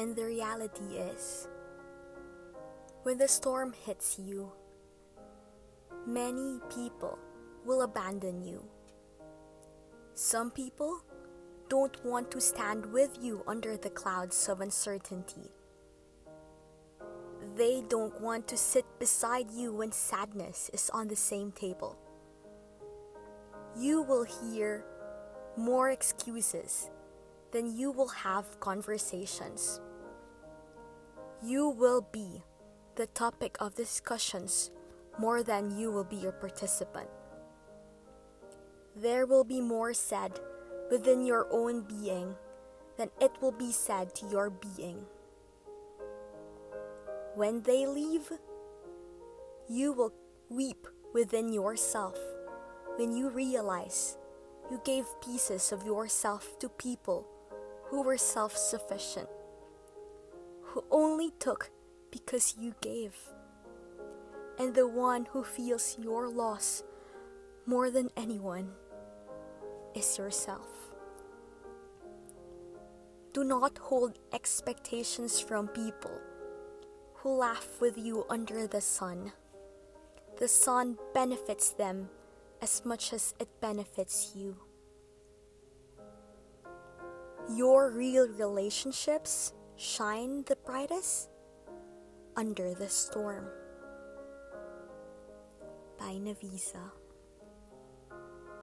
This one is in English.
And the reality is, when the storm hits you, many people will abandon you. Some people don't want to stand with you under the clouds of uncertainty. They don't want to sit beside you when sadness is on the same table. You will hear more excuses than you will have conversations. You will be the topic of discussions more than you will be your participant. There will be more said within your own being than it will be said to your being. When they leave, you will weep within yourself when you realize you gave pieces of yourself to people who were self sufficient, who only took because you gave, and the one who feels your loss more than anyone is yourself. Do not hold expectations from people who laugh with you under the sun. The sun benefits them as much as it benefits you. Your real relationships shine the brightest under the storm. By Navisa.